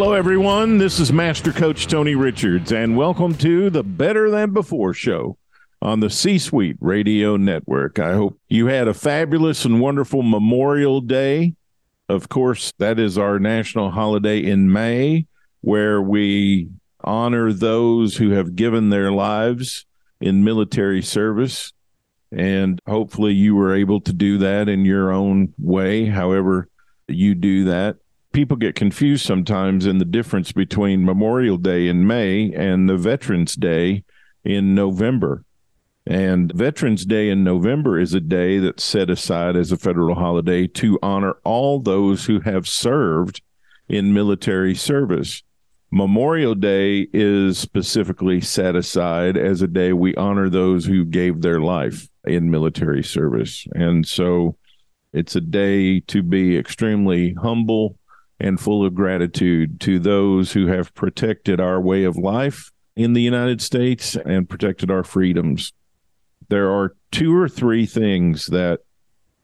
Hello, everyone. This is Master Coach Tony Richards, and welcome to the Better Than Before show on the C Suite Radio Network. I hope you had a fabulous and wonderful Memorial Day. Of course, that is our national holiday in May, where we honor those who have given their lives in military service. And hopefully, you were able to do that in your own way, however, you do that people get confused sometimes in the difference between Memorial Day in May and the Veterans Day in November. And Veterans Day in November is a day that's set aside as a federal holiday to honor all those who have served in military service. Memorial Day is specifically set aside as a day we honor those who gave their life in military service. And so it's a day to be extremely humble and full of gratitude to those who have protected our way of life in the United States and protected our freedoms. There are two or three things that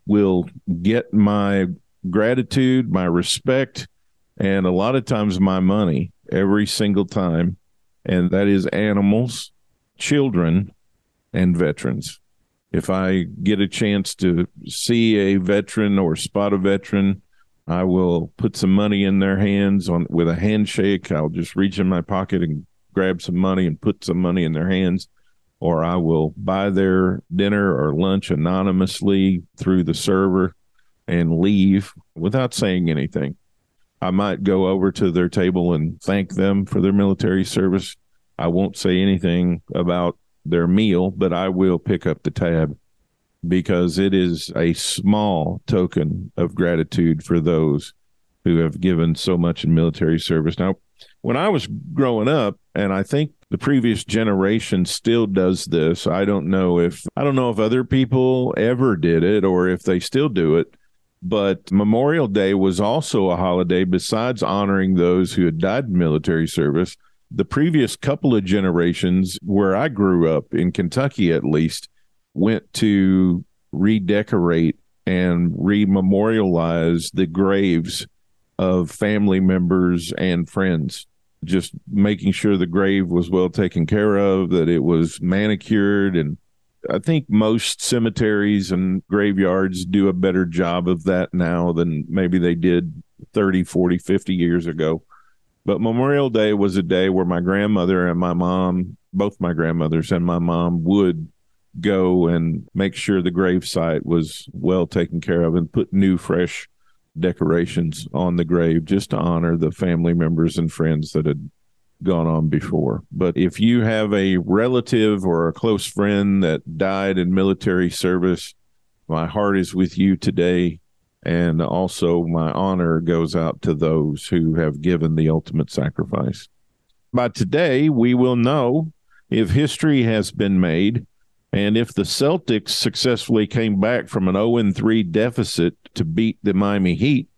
will get my gratitude, my respect, and a lot of times my money every single time. And that is animals, children, and veterans. If I get a chance to see a veteran or spot a veteran, I will put some money in their hands on with a handshake. I'll just reach in my pocket and grab some money and put some money in their hands, or I will buy their dinner or lunch anonymously through the server and leave without saying anything. I might go over to their table and thank them for their military service. I won't say anything about their meal, but I will pick up the tab because it is a small token of gratitude for those who have given so much in military service. Now, when I was growing up, and I think the previous generation still does this. I don't know if I don't know if other people ever did it or if they still do it. But Memorial Day was also a holiday besides honoring those who had died in military service. The previous couple of generations where I grew up in Kentucky at least went to redecorate and rememorialize the graves of family members and friends. Just making sure the grave was well taken care of that it was manicured and i think most cemeteries and graveyards do a better job of that now than maybe they did 30 40 50 years ago. But memorial day was a day where my grandmother and my mom both my grandmothers and my mom would go and make sure the gravesite was well taken care of and put new, fresh decorations on the grave just to honor the family members and friends that had gone on before. But if you have a relative or a close friend that died in military service, my heart is with you today. And also, my honor goes out to those who have given the ultimate sacrifice. By today, we will know if history has been made and if the Celtics successfully came back from an 0 3 deficit to beat the Miami Heat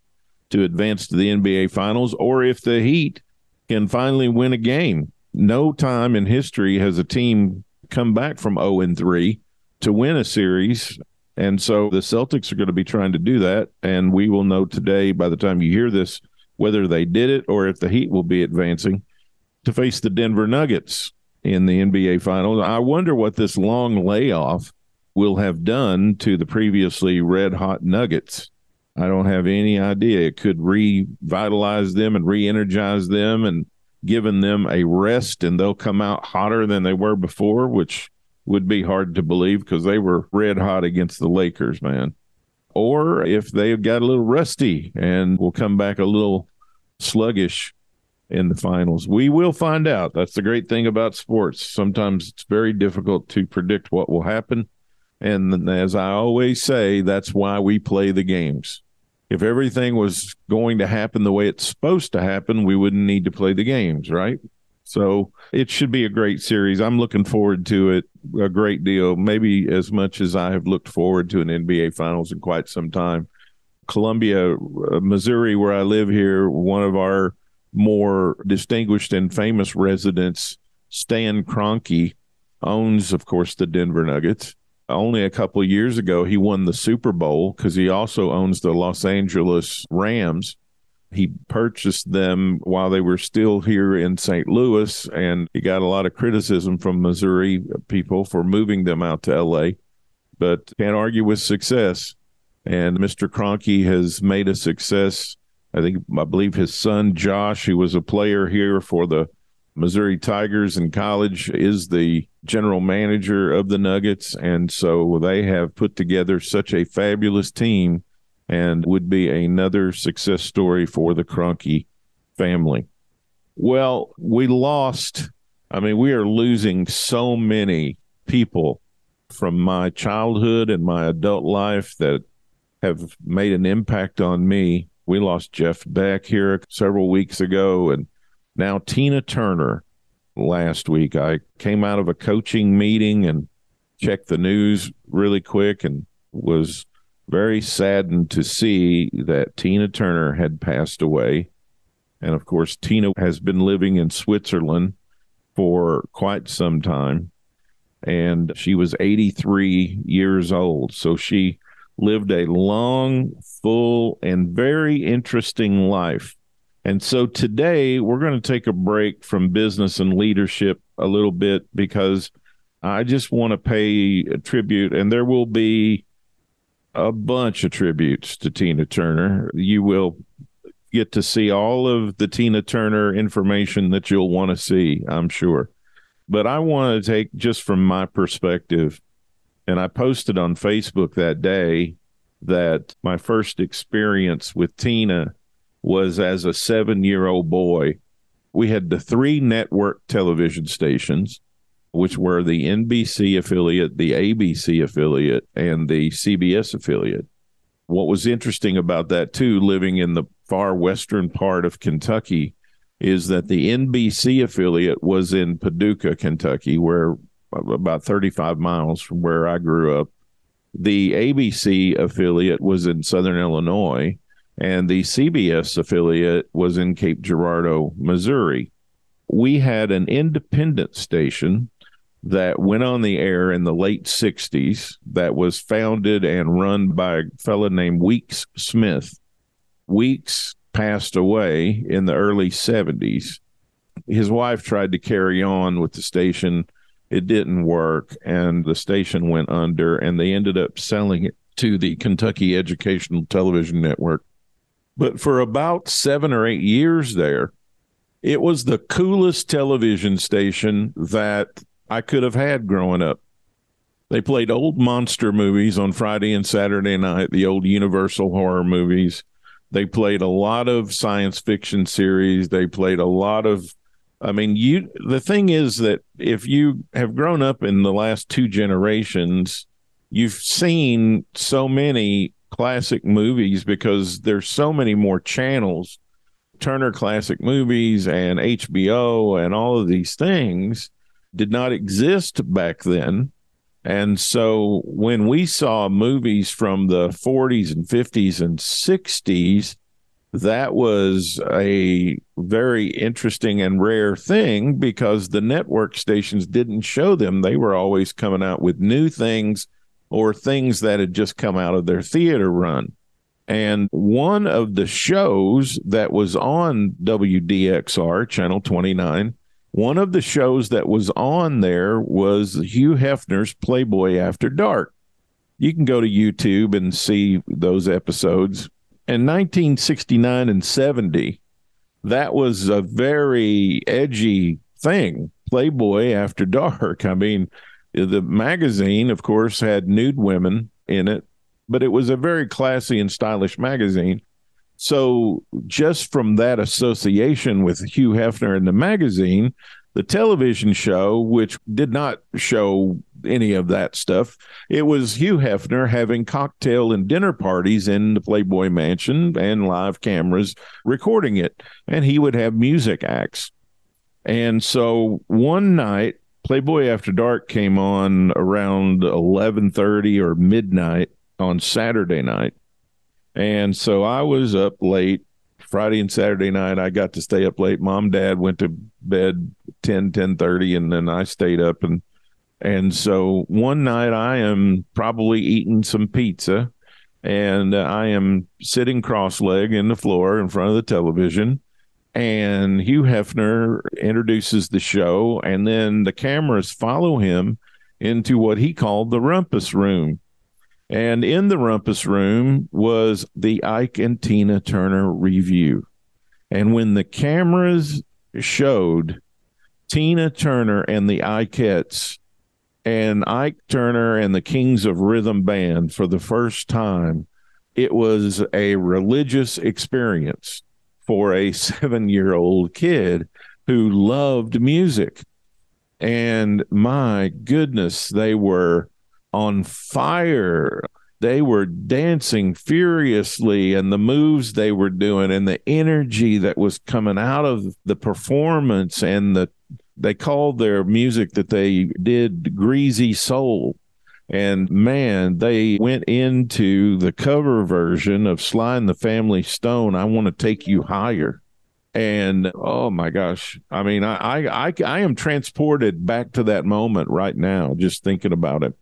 to advance to the NBA Finals, or if the Heat can finally win a game, no time in history has a team come back from 0 3 to win a series. And so the Celtics are going to be trying to do that. And we will know today, by the time you hear this, whether they did it or if the Heat will be advancing to face the Denver Nuggets in the NBA Finals. I wonder what this long layoff will have done to the previously red hot Nuggets. I don't have any idea. It could revitalize them and re energize them and given them a rest, and they'll come out hotter than they were before, which would be hard to believe because they were red hot against the Lakers, man. Or if they've got a little rusty and will come back a little sluggish in the finals. We will find out. That's the great thing about sports. Sometimes it's very difficult to predict what will happen. And as I always say, that's why we play the games. If everything was going to happen the way it's supposed to happen, we wouldn't need to play the games, right? So it should be a great series. I'm looking forward to it a great deal, maybe as much as I have looked forward to an NBA Finals in quite some time. Columbia, uh, Missouri, where I live here, one of our more distinguished and famous residents, Stan Kroenke, owns, of course, the Denver Nuggets. Only a couple years ago, he won the Super Bowl because he also owns the Los Angeles Rams he purchased them while they were still here in St. Louis, and he got a lot of criticism from Missouri people for moving them out to LA, but can't argue with success. And Mr. Kroenke has made a success. I think, I believe his son, Josh, who was a player here for the Missouri Tigers in college, is the general manager of the Nuggets. And so they have put together such a fabulous team and would be another success story for the Kroenke family. Well, we lost. I mean, we are losing so many people from my childhood and my adult life that have made an impact on me. We lost Jeff Beck here several weeks ago, and now Tina Turner last week. I came out of a coaching meeting and checked the news really quick and was very saddened to see that Tina Turner had passed away. And of course, Tina has been living in Switzerland for quite some time. And she was 83 years old. So she lived a long, full, and very interesting life. And so today we're going to take a break from business and leadership a little bit because I just want to pay a tribute. And there will be a bunch of tributes to Tina Turner. You will get to see all of the Tina Turner information that you'll want to see, I'm sure. But I want to take just from my perspective, and I posted on Facebook that day that my first experience with Tina was as a seven year old boy. We had the three network television stations which were the NBC affiliate, the ABC affiliate, and the CBS affiliate. What was interesting about that, too, living in the far western part of Kentucky, is that the NBC affiliate was in Paducah, Kentucky, where about 35 miles from where I grew up. The ABC affiliate was in Southern Illinois, and the CBS affiliate was in Cape Girardeau, Missouri. We had an independent station that went on the air in the late 60s that was founded and run by a fellow named Weeks Smith. Weeks passed away in the early 70s. His wife tried to carry on with the station. It didn't work, and the station went under, and they ended up selling it to the Kentucky Educational Television Network. But for about seven or eight years there, it was the coolest television station that I could have had growing up. They played old monster movies on Friday and Saturday night, the old Universal horror movies. They played a lot of science fiction series. They played a lot of I mean, you the thing is that if you have grown up in the last two generations, you've seen so many classic movies because there's so many more channels, Turner Classic Movies and HBO and all of these things did not exist back then. And so when we saw movies from the 40s and 50s and 60s, that was a very interesting and rare thing because the network stations didn't show them. They were always coming out with new things or things that had just come out of their theater run. And one of the shows that was on WDXR, Channel 29, One of the shows that was on there was Hugh Hefner's Playboy After Dark. You can go to YouTube and see those episodes. In 1969 and 70, that was a very edgy thing. Playboy After Dark. I mean, the magazine, of course, had nude women in it, but it was a very classy and stylish magazine. So, just from that association with Hugh Hefner and the magazine, the television show, which did not show any of that stuff, it was Hugh Hefner having cocktail and dinner parties in the Playboy Mansion and live cameras recording it. And he would have music acts. And so one night, Playboy After Dark came on around 11:30 or midnight on Saturday night. And so I was up late Friday and Saturday night. I got to stay up late. Mom, dad went to bed 10, 10 and then I stayed up and and so one night I am probably eating some pizza and I am sitting cross leg in the floor in front of the television and Hugh Hefner introduces the show, and then the cameras follow him into what he called the rumpus room. And in the rumpus room was the Ike and Tina Turner Revue. And when the cameras showed Tina Turner and the Ikettes and Ike Turner and the Kings of Rhythm Band for the first time, it was a religious experience for a seven year old kid who loved music. And my goodness, they were on fire. They were dancing furiously, and the moves they were doing, and the energy that was coming out of the performance, and the they called their music that they did greasy soul and man, they went into the cover version of Sly and the Family Stone. I want to take you higher. And oh my gosh, I mean, I, I, I, I am transported back to that moment right now, just thinking about it.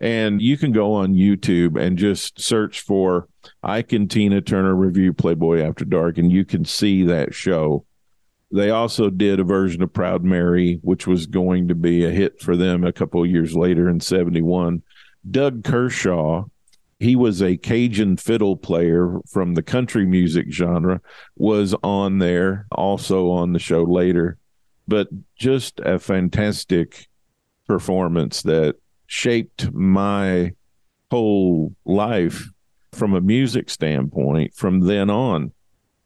And you can go on YouTube and just search for Ike and Tina Turner Revue Playboy After Dark, and you can see that show. They also did a version of Proud Mary, which was going to be a hit for them a couple of years later in 71. Doug Kershaw, he was a Cajun fiddle player from the country music genre, was on there, also on the show later. But just a fantastic performance that shaped my whole life from a music standpoint from then on.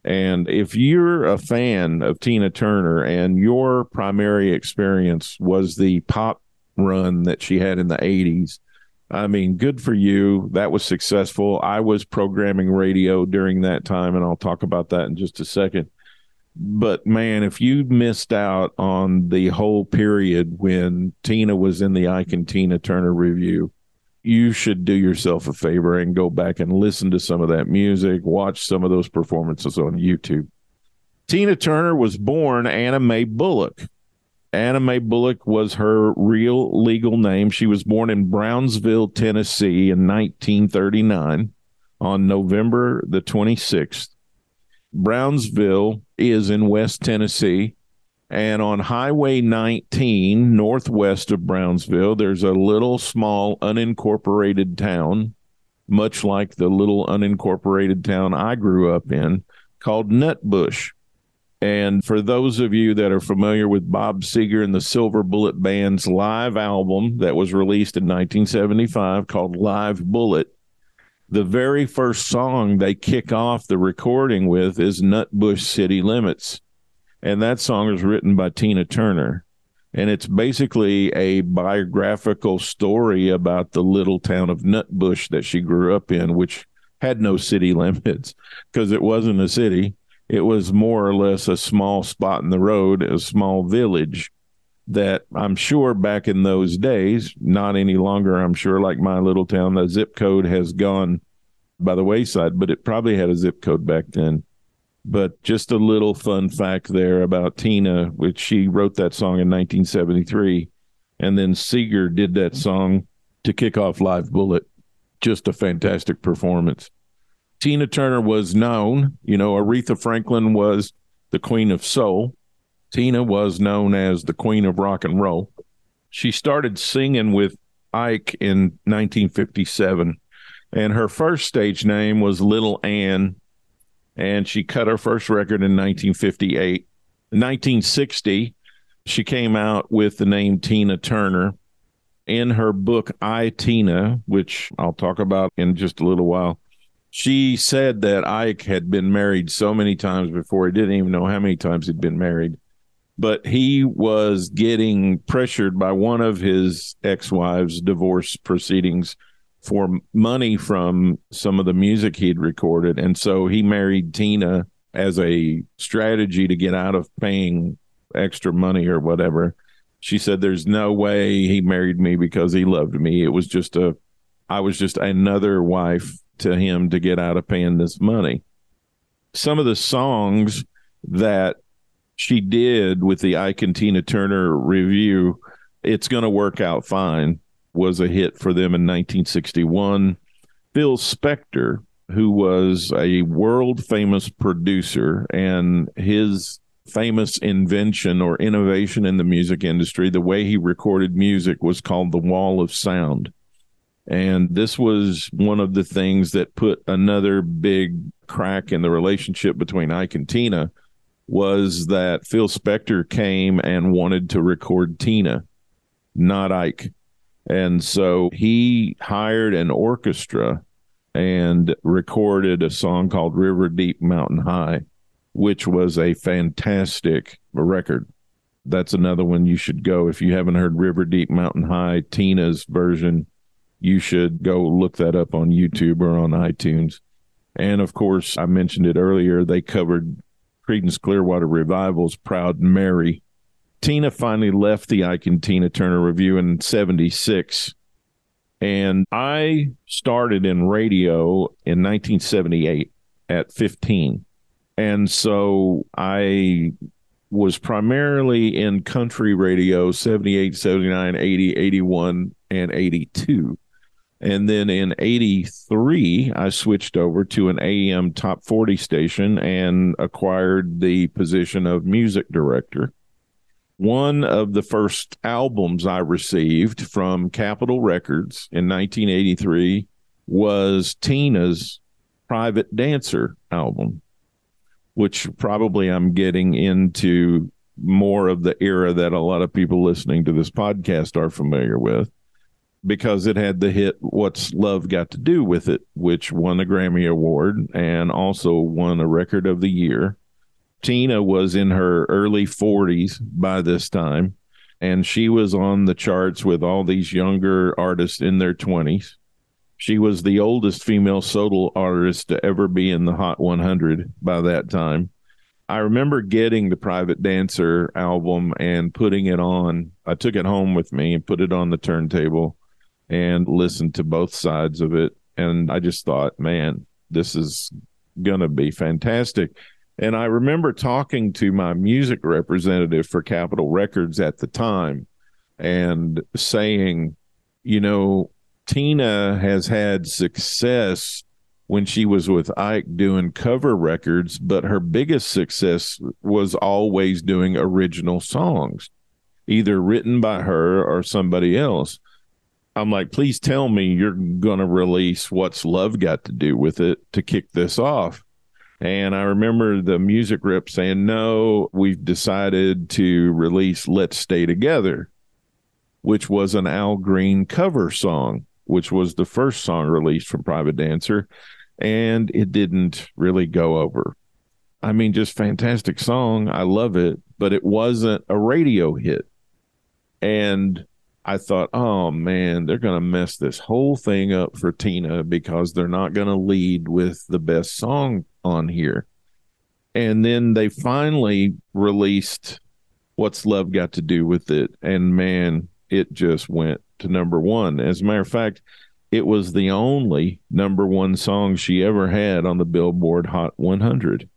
And if you're a fan of Tina Turner and your primary experience was the pop run that she had in the 80s, I mean, good for you. That was successful. I was programming radio during that time, and I'll talk about that in just a second. But man, if you missed out on the whole period when Tina was in the Ike and Tina Turner Revue, you should do yourself a favor and go back and listen to some of that music, watch some of those performances on YouTube. Tina Turner was born Anna Mae Bullock Anna Mae Bullock was her real legal name. She was born in Brownsville, Tennessee in 1939 on November the 26th. Brownsville is in West Tennessee. And on Highway 19, northwest of Brownsville, there's a little small unincorporated town, much like the little unincorporated town I grew up in, called Nutbush. And for those of you that are familiar with Bob Seger and the Silver Bullet Band's live album that was released in 1975 called Live Bullet, the very first song they kick off the recording with is Nutbush City Limits. And that song is written by Tina Turner. And it's basically a biographical story about the little town of Nutbush that she grew up in, which had no city limits because it wasn't a city it was more or less a small spot in the road, a small village that I'm sure back in those days, not any longer, I'm sure, like my little town, the zip code has gone by the wayside, but it probably had a zip code back then. But just a little fun fact there about Tina, which she wrote that song in 1973. And then Seger did that song to kick off Live Bullet. Just a fantastic performance. Tina Turner was known, you know, Aretha Franklin was the queen of soul. Tina was known as the Queen of Rock and Roll. She started singing with Ike in 1957, and her first stage name was Little Ann, and she cut her first record in 1958. In 1960, she came out with the name Tina Turner. In her book, I, Tina, which I'll talk about in just a little while, she said that Ike had been married so many times before. He didn't even know how many times he'd been married. But he was getting pressured by one of his ex wives' divorce proceedings for money from some of the music he'd recorded. And so he married Tina as a strategy to get out of paying extra money or whatever. She said, There's no way he married me because he loved me. It was just a, I was just another wife to him to get out of paying this money. Some of the songs that she did with the Ike and Tina Turner Revue, It's Gonna Work Out Fine, was a hit for them in 1961. Phil Spector, who was a world famous producer, and his famous invention or innovation in the music industry, the way he recorded music was called the wall of sound. And this was one of the things that put another big crack in the relationship between Ike and Tina was that Phil Spector came and wanted to record Tina, not Ike. And so he hired an orchestra and recorded a song called River Deep Mountain High which was a fantastic record. That's another one you should go. If you haven't heard River Deep Mountain High, Tina's version, you should go look that up on YouTube or on iTunes. And of course, I mentioned it earlier, they covered Creedence Clearwater Revival's Proud Mary. Tina finally left the Ike and Tina Turner Revue in 76. And I started in radio in 1978 at 15. And so I was primarily in country radio 78, 79, 80, 81, and 82. And then in 83, I switched over to an AM top 40 station and acquired the position of music director. One of the first albums I received from Capitol Records in 1983 was Tina's Private Dancer album which probably I'm getting into more of the era that a lot of people listening to this podcast are familiar with because it had the hit What's Love Got to Do with It, which won a Grammy Award and also won a Record of the Year. Tina was in her early 40s by this time, and she was on the charts with all these younger artists in their 20s. She was the oldest female solo artist to ever be in the Hot 100 by that time. I remember getting the Private Dancer album and putting it on. I took it home with me and put it on the turntable and listened to both sides of it. And I just thought, man, this is going to be fantastic. And I remember talking to my music representative for Capitol Records at the time and saying, you know, Tina has had success when she was with Ike doing cover records, but her biggest success was always doing original songs, either written by her or somebody else. I'm like, please tell me you're going to release What's Love Got to Do with It to kick this off. And I remember the music rep saying, no, we've decided to release Let's Stay Together, which was an Al Green cover song which was the first song released from Private Dancer, and it didn't really go over. I mean, just fantastic song. I love it, but it wasn't a radio hit. And I thought, oh man, they're going to mess this whole thing up for Tina because they're not going to lead with the best song on here. And then they finally released What's Love Got to Do with It? And man, it just went to number one. As a matter of fact, it was the only number one song she ever had on the Billboard Hot 100.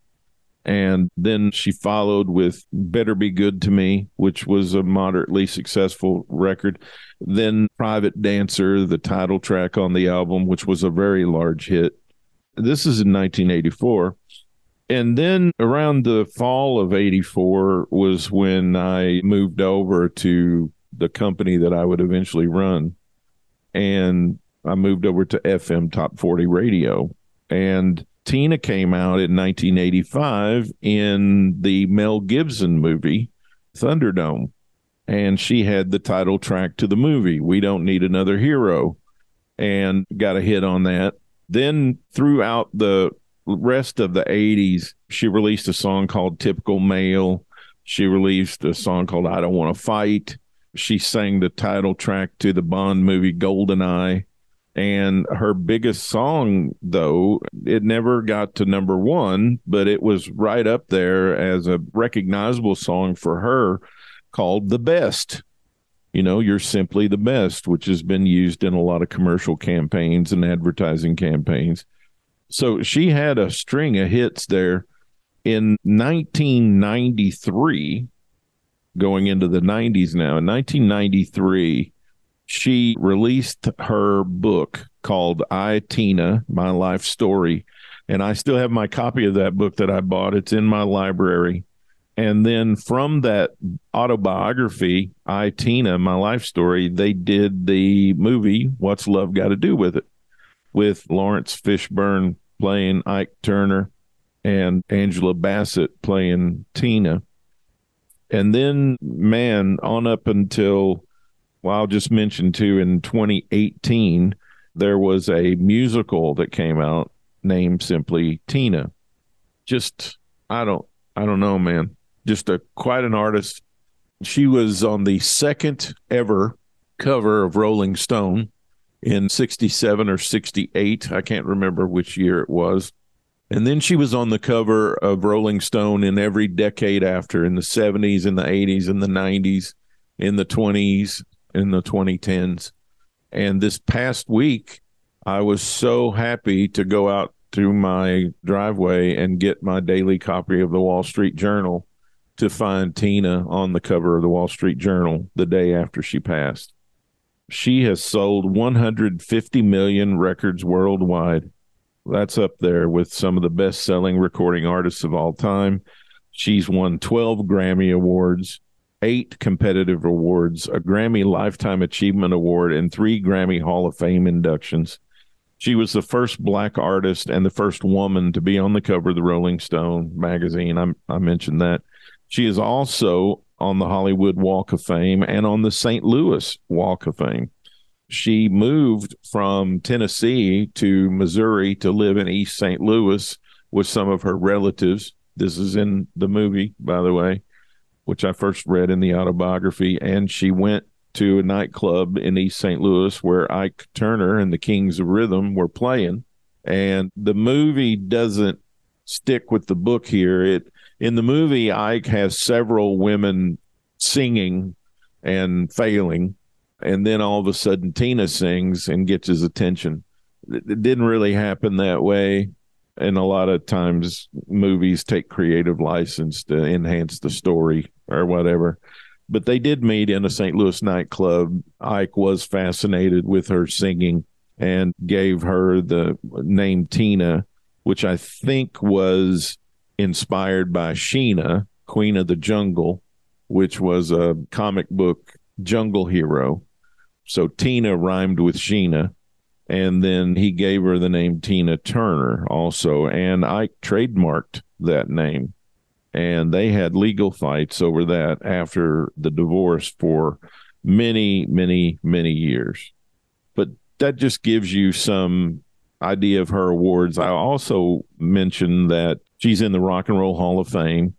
And then she followed with Better Be Good to Me, which was a moderately successful record. Then Private Dancer, the title track on the album, which was a very large hit. This is in 1984. And then around the fall of 84 was when I moved over to the company that I would eventually run. And I moved over to FM Top 40 Radio. And Tina came out in 1985 in the Mel Gibson movie, Thunderdome. And she had the title track to the movie, We Don't Need Another Hero, and got a hit on that. Then throughout the rest of the 80s, she released a song called Typical Male. She released a song called I Don't Want to Fight. She sang the title track to the Bond movie Goldeneye. And her biggest song, though, it never got to number one, but it was right up there as a recognizable song for her called The Best. You know, you're simply the best, which has been used in a lot of commercial campaigns and advertising campaigns. So she had a string of hits there in 1993, going into the 90s now. In 1993, she released her book called I, Tina, My Life Story. And I still have my copy of that book that I bought. It's in my library. And then from that autobiography, I, Tina, My Life Story, they did the movie, What's Love Got to Do with It, with Laurence Fishburne playing Ike Turner and Angela Bassett playing Tina. And then, man, on up until well, I'll just mention too in 2018, there was a musical that came out named simply Tina. Just, I don't, I don't know, man. Just a quite an artist. She was on the second ever cover of Rolling Stone in 67 or 68. I can't remember which year it was. And then she was on the cover of Rolling Stone in every decade after, in the 70s, in the 80s, in the 90s, in the 20s, in the 2010s. And this past week, I was so happy to go out to my driveway and get my daily copy of the Wall Street Journal to find Tina on the cover of the Wall Street Journal the day after she passed. She has sold 150 million records worldwide. That's up there with some of the best selling recording artists of all time. She's won 12 Grammy Awards eight competitive awards, a Grammy Lifetime Achievement Award, and three Grammy Hall of Fame inductions. She was the first black artist and the first woman to be on the cover of the Rolling Stone magazine. I, I mentioned that. She is also on the Hollywood Walk of Fame and on the St. Louis Walk of Fame. She moved from Tennessee to Missouri to live in East St. Louis with some of her relatives. This is in the movie, by the way which I first read in the autobiography, and she went to a nightclub in East St. Louis where Ike Turner and the Kings of Rhythm were playing. And the movie doesn't stick with the book here. It in the movie, Ike has several women singing and failing, and then all of a sudden Tina sings and gets his attention. It didn't really happen that way and a lot of times movies take creative license to enhance the story or whatever. But they did meet in a St. Louis nightclub. Ike was fascinated with her singing and gave her the name Tina, which I think was inspired by Sheena, Queen of the Jungle, which was a comic book jungle hero. So Tina rhymed with Sheena and then he gave her the name Tina Turner also, and Ike trademarked that name. And they had legal fights over that after the divorce for many, many, many years. But that just gives you some idea of her awards. I also mentioned that she's in the Rock and Roll Hall of Fame.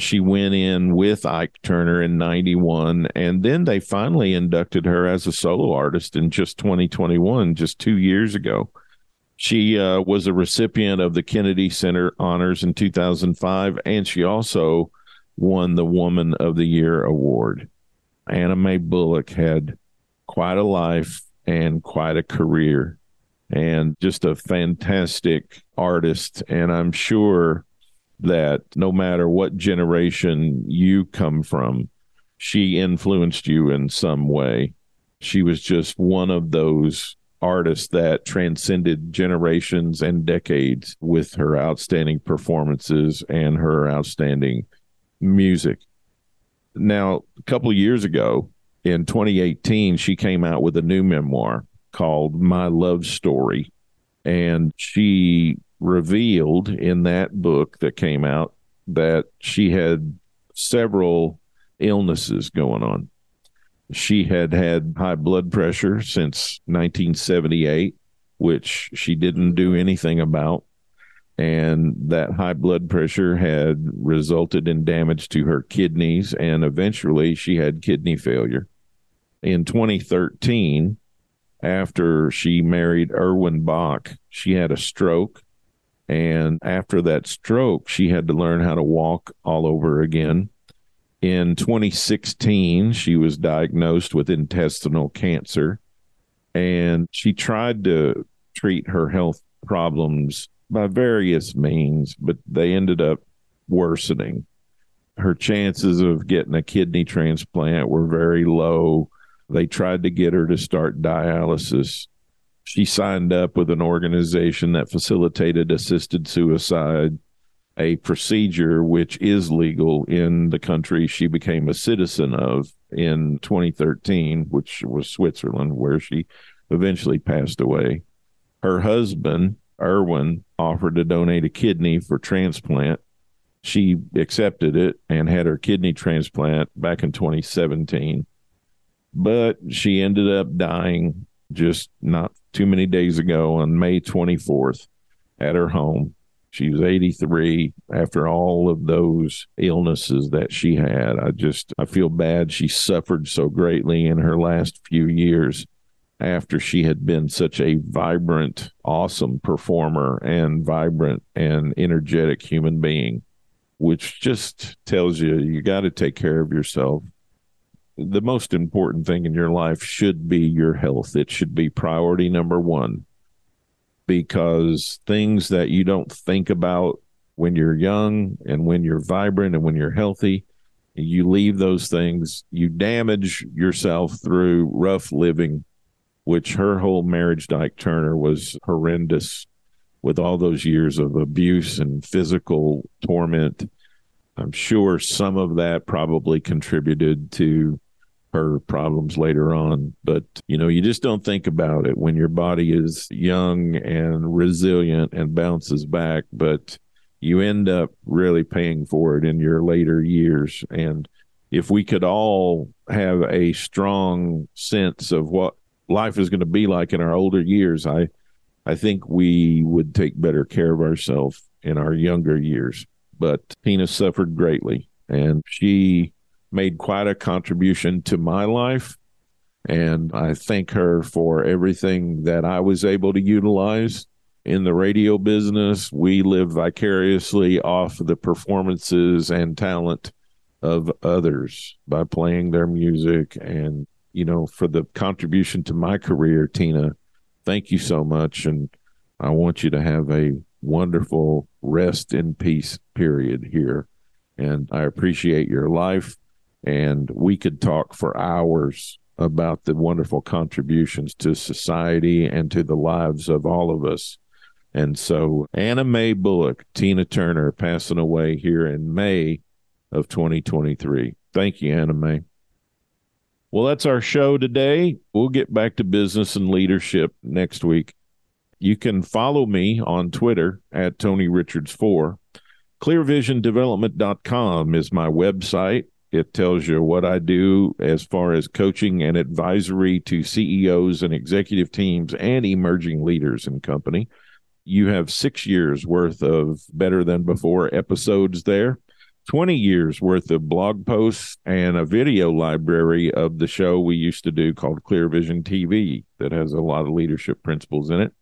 She went in with Ike Turner in 91, and then they finally inducted her as a solo artist in just 2021, just two years ago. She uh, was a recipient of the Kennedy Center honors in 2005, and she also won the Woman of the Year award. Anna Mae Bullock had quite a life and quite a career, and just a fantastic artist. And I'm sure that no matter what generation you come from, she influenced you in some way. She was just one of those artists that transcended generations and decades with her outstanding performances and her outstanding music. Now, a couple years ago in 2018, she came out with a new memoir called My Love Story. And she revealed in that book that came out that she had several illnesses going on. She had had high blood pressure since 1978, which she didn't do anything about. And that high blood pressure had resulted in damage to her kidneys, and eventually she had kidney failure. In 2013, after she married Erwin Bach, she had a stroke. And after that stroke, she had to learn how to walk all over again. In 2016, she was diagnosed with intestinal cancer and she tried to treat her health problems by various means, but they ended up worsening. Her chances of getting a kidney transplant were very low. They tried to get her to start dialysis. She signed up with an organization that facilitated assisted suicide a procedure which is legal in the country she became a citizen of in 2013, which was Switzerland, where she eventually passed away. Her husband, Erwin, offered to donate a kidney for transplant. She accepted it and had her kidney transplant back in 2017. But she ended up dying just not too many days ago on May 24th at her home she was 83 after all of those illnesses that she had. I just, I feel bad she suffered so greatly in her last few years after she had been such a vibrant, awesome performer and vibrant and energetic human being, which just tells you you got to take care of yourself. The most important thing in your life should be your health. It should be priority number one because things that you don't think about when you're young and when you're vibrant and when you're healthy, you leave those things, you damage yourself through rough living, which her whole marriage Dyke Turner was horrendous with all those years of abuse and physical torment. I'm sure some of that probably contributed to her problems later on. But, you know, you just don't think about it when your body is young and resilient and bounces back, but you end up really paying for it in your later years. And if we could all have a strong sense of what life is going to be like in our older years, I, I think we would take better care of ourselves in our younger years. But Tina suffered greatly and she made quite a contribution to my life. And I thank her for everything that I was able to utilize in the radio business. We live vicariously off the performances and talent of others by playing their music. And, you know, for the contribution to my career, Tina, thank you so much. And I want you to have a wonderful rest in peace period here. And I appreciate your life and we could talk for hours about the wonderful contributions to society and to the lives of all of us. And so Anna Mae Bullock, Tina Turner passing away here in May of 2023. Thank you, Anna Mae. Well, that's our show today. We'll get back to business and leadership next week. You can follow me on Twitter at Tony Richards 4. ClearVisionDevelopment.com is my website. It tells you what I do as far as coaching and advisory to CEOs and executive teams and emerging leaders in company. You have six years worth of better than before episodes there, 20 years worth of blog posts, and a video library of the show we used to do called Clear Vision TV that has a lot of leadership principles in it.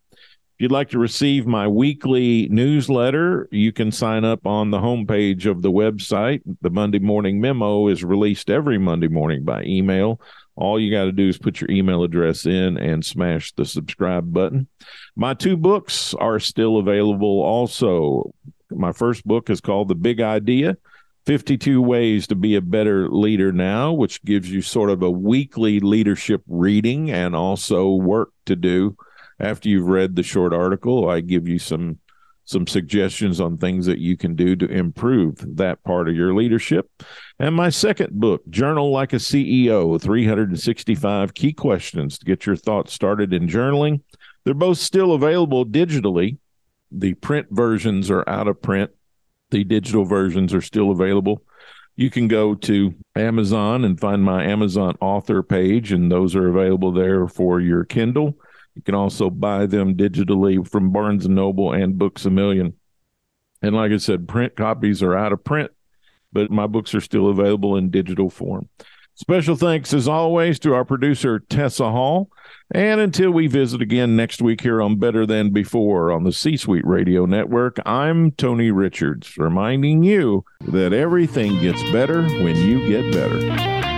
If you'd like to receive my weekly newsletter, you can sign up on the homepage of the website. The Monday morning memo is released every Monday morning by email. All you got to do is put your email address in and smash the subscribe button. My two books are still available also. My first book is called The Big Idea 52 Ways to Be a Better Leader Now, which gives you sort of a weekly leadership reading and also work to do after you've read the short article, I give you some some suggestions on things that you can do to improve that part of your leadership. And my second book, Journal Like a CEO 365 Key Questions to get your thoughts started in journaling. They're both still available digitally. The print versions are out of print, the digital versions are still available. You can go to Amazon and find my Amazon author page, and those are available there for your Kindle. You can also buy them digitally from Barnes and Noble and Books a Million. And like I said, print copies are out of print, but my books are still available in digital form. Special thanks, as always, to our producer, Tessa Hall. And until we visit again next week here on Better Than Before on the C Suite Radio Network, I'm Tony Richards, reminding you that everything gets better when you get better.